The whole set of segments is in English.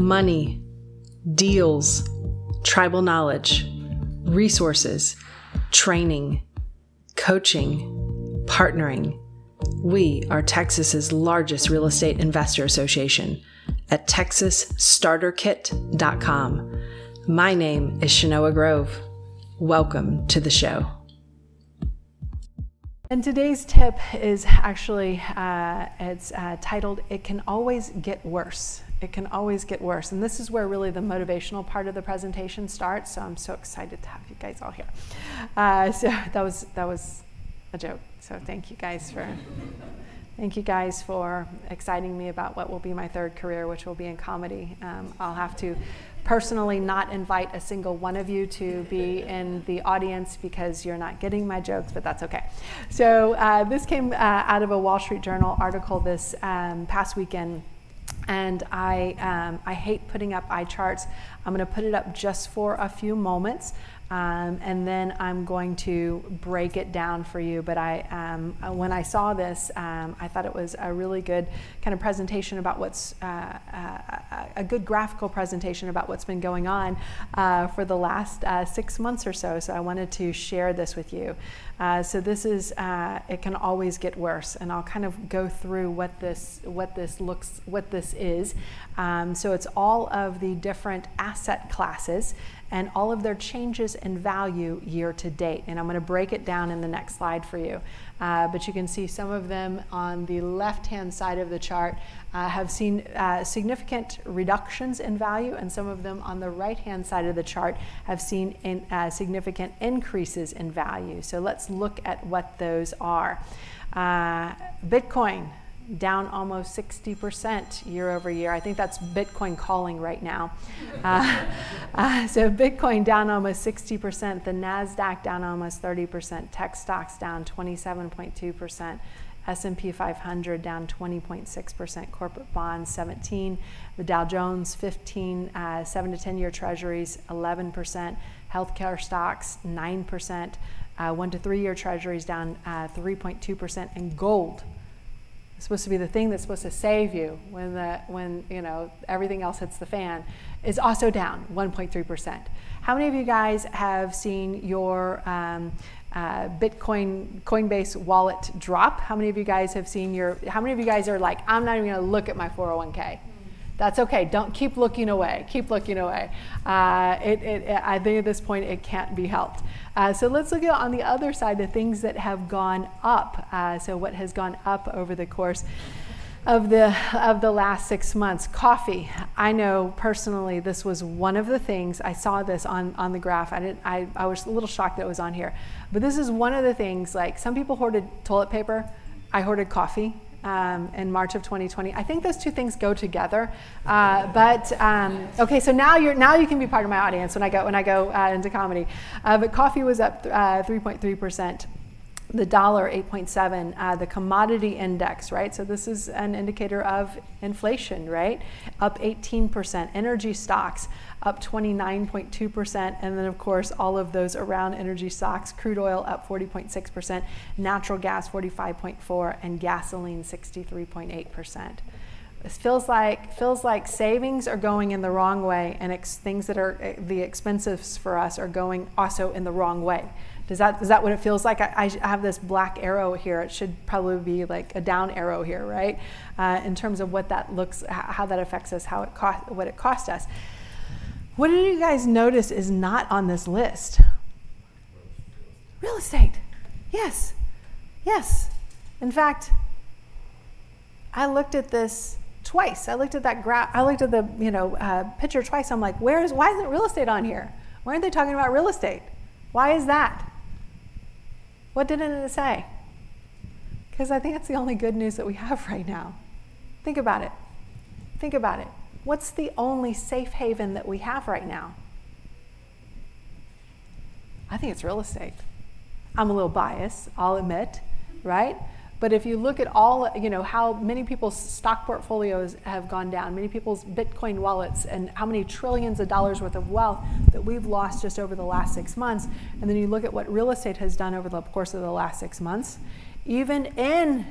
money, deals, tribal knowledge, resources, training, coaching, partnering. We are Texas's largest real estate investor association at texasstarterkit.com. My name is Shenoah Grove. Welcome to the show. And today's tip is actually uh, it's uh, titled "It Can Always Get Worse." It can always get worse, and this is where really the motivational part of the presentation starts. So I'm so excited to have you guys all here. Uh, so that was that was a joke. So thank you guys for thank you guys for exciting me about what will be my third career, which will be in comedy. Um, I'll have to personally not invite a single one of you to be in the audience because you're not getting my jokes, but that's okay. So, uh, this came uh, out of a Wall Street Journal article this um, past weekend. And I, um, I hate putting up eye charts. I'm going to put it up just for a few moments. Um, and then I'm going to break it down for you. But I, um, when I saw this, um, I thought it was a really good kind of presentation about what's uh, uh, a good graphical presentation about what's been going on uh, for the last uh, six months or so. So I wanted to share this with you. Uh, so this is uh, it can always get worse, and I'll kind of go through what this what this looks what this is. Um, so it's all of the different asset classes and all of their changes in value year to date. And I'm going to break it down in the next slide for you. Uh, but you can see some of them on the left hand side of the chart uh, have seen uh, significant reductions in value, and some of them on the right hand side of the chart have seen in, uh, significant increases in value. So let's look at what those are. Uh, Bitcoin down almost 60% year over year. I think that's Bitcoin calling right now. Uh, uh, so Bitcoin down almost 60%, the NASDAQ down almost 30%, tech stocks down 27.2%. S&P 500 down 20.6%, corporate bonds 17, the Dow Jones 15, uh, 7 to 10 year treasuries 11%, healthcare stocks 9%, uh, 1 to 3 year treasuries down uh, 3.2%, and gold it's supposed to be the thing that's supposed to save you when the when you know everything else hits the fan is also down 1.3%. How many of you guys have seen your um, uh, Bitcoin Coinbase wallet drop? How many of you guys have seen your? How many of you guys are like, I'm not even going to look at my 401k? That's okay. Don't keep looking away. Keep looking away. Uh, it, it, it, I think at this point it can't be helped. Uh, so let's look at on the other side the things that have gone up. Uh, so what has gone up over the course of the of the last six months? Coffee. I know personally this was one of the things I saw this on on the graph. I didn't. I, I was a little shocked that it was on here, but this is one of the things. Like some people hoarded toilet paper. I hoarded coffee um, in March of 2020. I think those two things go together. Uh, but um, okay, so now you're now you can be part of my audience when I go when I go uh, into comedy. Uh, but coffee was up 3.3 uh, percent the dollar 8.7 uh, the commodity index right so this is an indicator of inflation right up 18% energy stocks up 29.2% and then of course all of those around energy stocks crude oil up 40.6% natural gas 45.4, and gasoline 63.8% it feels like feels like savings are going in the wrong way and ex- things that are uh, the expenses for us are going also in the wrong way does that, is that what it feels like? I, I have this black arrow here. It should probably be like a down arrow here, right? Uh, in terms of what that looks, how that affects us, how it cost, what it cost us. What did you guys notice is not on this list? Real estate. Yes. Yes. In fact, I looked at this twice. I looked at that graph. I looked at the you know uh, picture twice. I'm like, where is? Why isn't real estate on here? Why aren't they talking about real estate? Why is that? What didn't it say? Because I think it's the only good news that we have right now. Think about it. Think about it. What's the only safe haven that we have right now? I think it's real estate. I'm a little biased, I'll admit, right? But if you look at all, you know, how many people's stock portfolios have gone down, many people's Bitcoin wallets, and how many trillions of dollars worth of wealth that we've lost just over the last six months, and then you look at what real estate has done over the course of the last six months, even in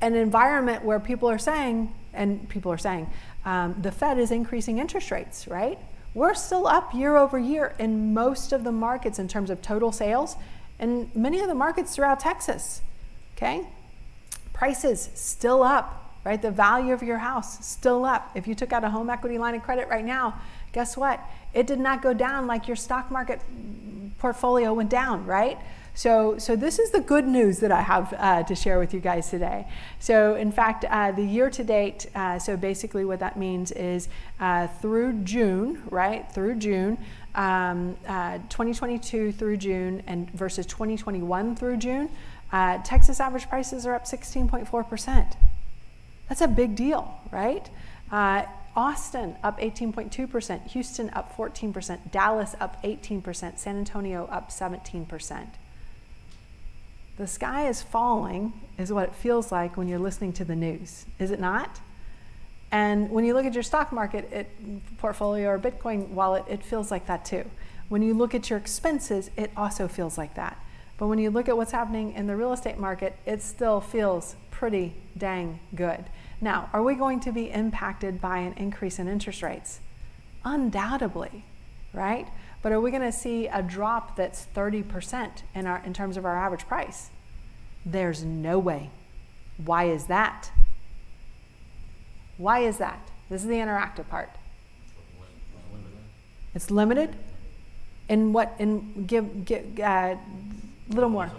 an environment where people are saying, and people are saying, um, the Fed is increasing interest rates, right? We're still up year over year in most of the markets in terms of total sales, and many of the markets throughout Texas. Okay? Prices still up, right? The value of your house still up. If you took out a home equity line of credit right now, guess what? It did not go down like your stock market portfolio went down, right? So, so this is the good news that I have uh, to share with you guys today. So, in fact, uh, the year to date, uh, so basically what that means is uh, through June, right? Through June, um, uh, 2022 through June, and versus 2021 through June, uh, Texas average prices are up 16.4%. That's a big deal, right? Austin up 18.2%, Houston up 14%, Dallas up 18%, San Antonio up 17%. The sky is falling, is what it feels like when you're listening to the news, is it not? And when you look at your stock market it, portfolio or Bitcoin wallet, it feels like that too. When you look at your expenses, it also feels like that. But when you look at what's happening in the real estate market, it still feels pretty dang good. Now, are we going to be impacted by an increase in interest rates? Undoubtedly, right? But are we going to see a drop that's 30% in, our, in terms of our average price? There's no way. Why is that? Why is that? This is the interactive part. It's limited. In what? In give give uh, little more.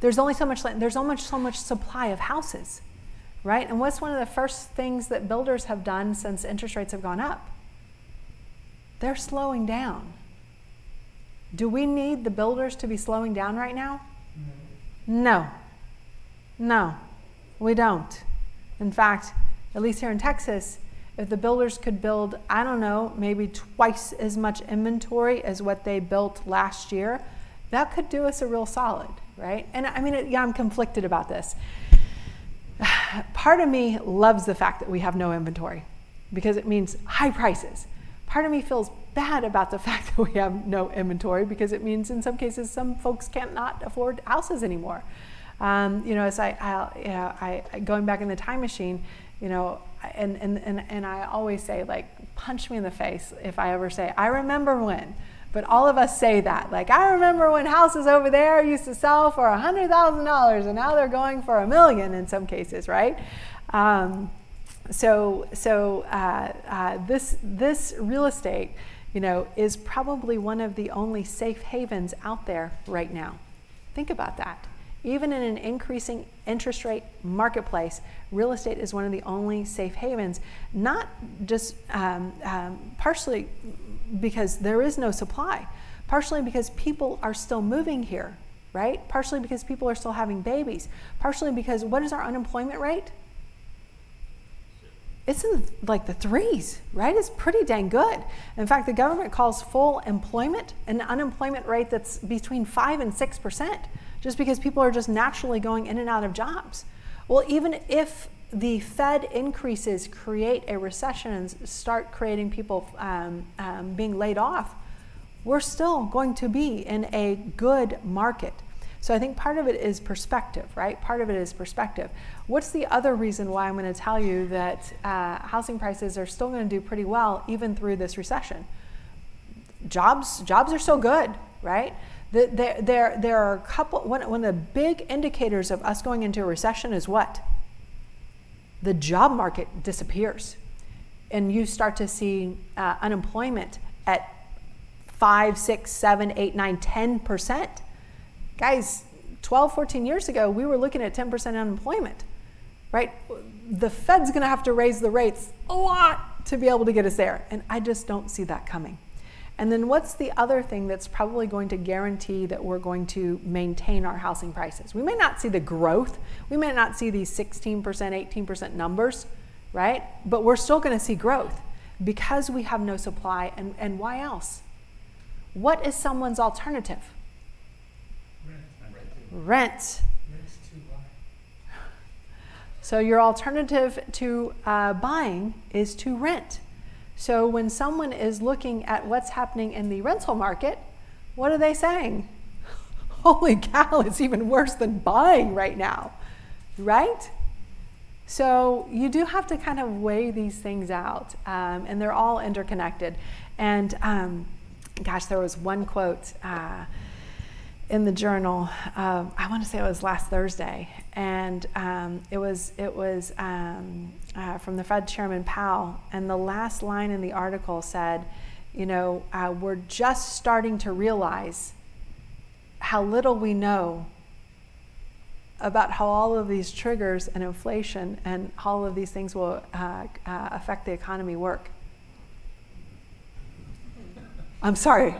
There's only so much land. There's only so much supply of houses, right? And what's one of the first things that builders have done since interest rates have gone up? They're slowing down. Do we need the builders to be slowing down right now? No. No, we don't. In fact, at least here in Texas, if the builders could build, I don't know, maybe twice as much inventory as what they built last year, that could do us a real solid, right? And I mean, yeah, I'm conflicted about this. Part of me loves the fact that we have no inventory because it means high prices. Part of me feels bad about the fact that we have no inventory because it means in some cases some folks can't not afford houses anymore. Um, you know, as I, I, you know, I, going back in the time machine, you know, and, and, and, and I always say, like, punch me in the face if I ever say, I remember when. But all of us say that. Like, I remember when houses over there used to sell for $100,000 and now they're going for a million in some cases, right? Um, so so uh, uh, this, this real estate, you know, is probably one of the only safe havens out there right now. Think about that. Even in an increasing interest rate marketplace, real estate is one of the only safe havens, not just um, um, partially because there is no supply, partially because people are still moving here, right? Partially because people are still having babies, partially because what is our unemployment rate? It's in like the threes, right? It's pretty dang good. In fact, the government calls full employment an unemployment rate that's between 5 and 6%, just because people are just naturally going in and out of jobs. Well, even if the Fed increases create a recession and start creating people um, um, being laid off, we're still going to be in a good market. So I think part of it is perspective, right? Part of it is perspective. What's the other reason why I'm going to tell you that uh, housing prices are still going to do pretty well even through this recession? Jobs, jobs are so good, right? There, there, there are a couple, one, one of the big indicators of us going into a recession is what? The job market disappears. And you start to see uh, unemployment at five, six, seven, eight, nine, 10%. Guys, 12, 14 years ago, we were looking at 10% unemployment, right? The Fed's to have to raise the rates a lot to be able to get us there. And I just don't see that coming. And then what's the other thing that's probably going to guarantee that we're going to maintain our housing prices? We may not see the growth. We may not see these 16%, 18% numbers, right? But we're still going to see growth because we have no supply. And, and why else? What is someone's alternative? Rent. So your alternative to uh, buying is to rent. So when someone is looking at what's happening in the rental market, what are they saying? Holy cow, it's even worse than buying right now, right? So you do have to kind of weigh these things out, um, and they're all interconnected. And um, gosh, there was one quote uh, in the journal. Uh, I want to say it was last Thursday, and um, it was it was um, uh, from the Fed Chairman Powell. And the last line in the article said, "You know, uh, we're just starting to realize how little we know." About how all of these triggers and inflation and all of these things will uh, uh, affect the economy work. I'm sorry.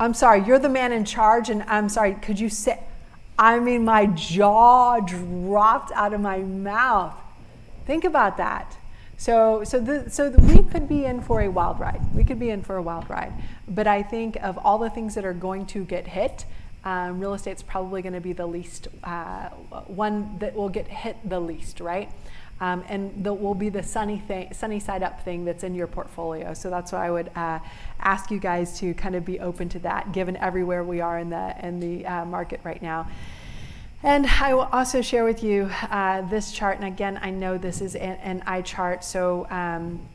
I'm sorry. You're the man in charge, and I'm sorry. Could you say? I mean, my jaw dropped out of my mouth. Think about that. So, so, the, so we could be in for a wild ride. We could be in for a wild ride. But I think of all the things that are going to get hit, um, real estate's probably going to be the least uh, one that will get hit the least, right? Um, and that will be the sunny thing, sunny side up thing that's in your portfolio. So that's why I would uh, ask you guys to kind of be open to that, given everywhere we are in the in the uh, market right now. And I will also share with you uh, this chart. And again, I know this is an, an eye chart, so. Um,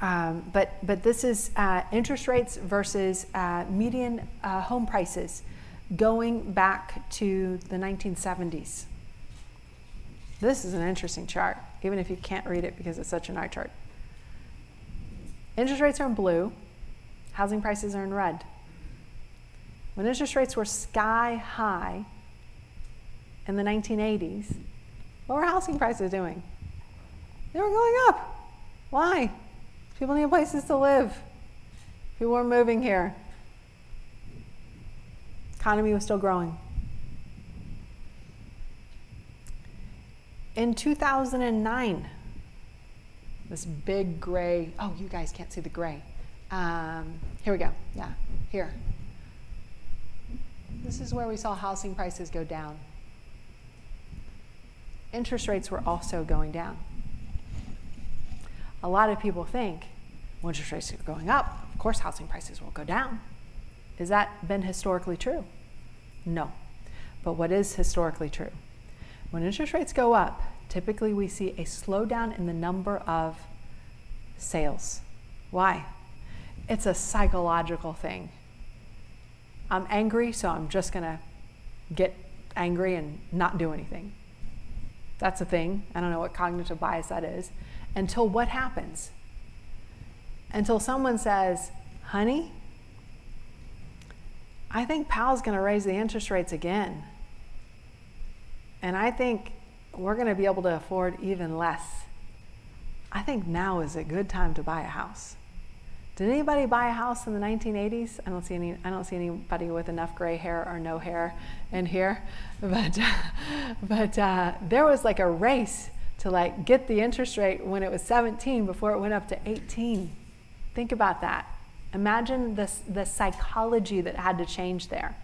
um, but but this is uh, interest rates versus uh, median uh, home prices going back to the 1970s. This is an interesting chart even if you can't read it because it's such an eye chart. Interest rates are in blue, housing prices are in red. When interest rates were sky high in the 1980s, what were housing prices doing? They were going up. Why? People need places to live. People were moving here. Economy was still growing. In 2009, this big gray, oh, you guys can't see the gray. Um, here we go. Yeah, here. This is where we saw housing prices go down. Interest rates were also going down. A lot of people think, well, interest rates are going up, of course housing prices will go down. Has that been historically true? No. But what is historically true? When interest rates go up, typically we see a slowdown in the number of sales. Why? It's a psychological thing. I'm angry, so I'm just going to get angry and not do anything. That's a thing. I don't know what cognitive bias that is. Until what happens? Until someone says, honey, I think Powell's going to raise the interest rates again. And I think we're going to be able to afford even less. I think now is a good time to buy a house. Did anybody buy a house in the 1980s? I don't see any. I don't see anybody with enough gray hair or no hair in here, but but uh, there was like a race to like get the interest rate when it was 17 before it went up to 18. Think about that. Imagine the the psychology that had to change there.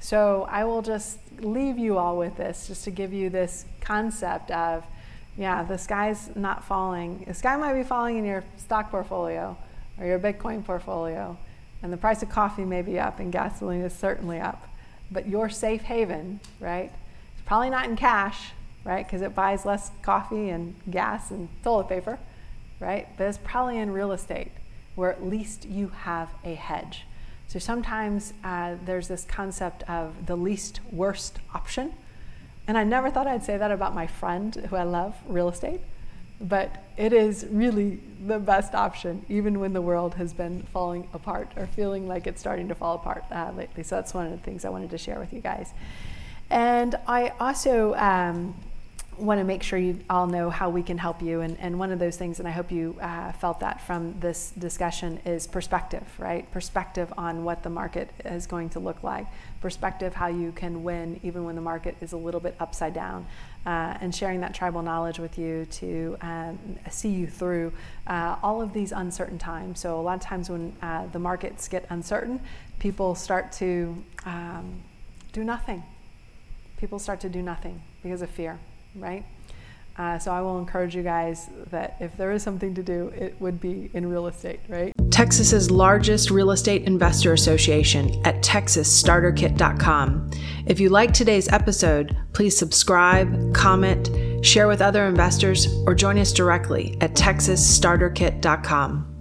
So I will just leave you all with this, just to give you this concept of, yeah, the sky's not falling. The sky might be falling in your stock portfolio or your Bitcoin portfolio, and the price of coffee may be up, and gasoline is certainly up. But your safe haven, right? It's probably not in cash, right? Because it buys less coffee and gas and toilet paper, right? But it's probably in real estate, where at least you have a hedge. So sometimes uh, there's this concept of the least worst option. And I never thought I'd say that about my friend who I love, real estate. But it is really the best option, even when the world has been falling apart or feeling like it's starting to fall apart uh, lately. So that's one of the things I wanted to share with you guys. And I also um, want to make sure you all know how we can help you. And, and one of those things, and I hope you uh, felt that from this discussion, is perspective, right? Perspective on what the market is going to look like, perspective how you can win even when the market is a little bit upside down, uh, and sharing that tribal knowledge with you to um, see you through uh, all of these uncertain times. So, a lot of times when uh, the markets get uncertain, people start to um, do nothing. People start to do nothing because of fear right? Uh, so I will encourage you guys that if there is something to do, it would be in real estate, right? Texas's largest real estate investor association at texasstarterkit.com. If you like today's episode, please subscribe, comment, Share with other investors or join us directly at texasstarterkit.com.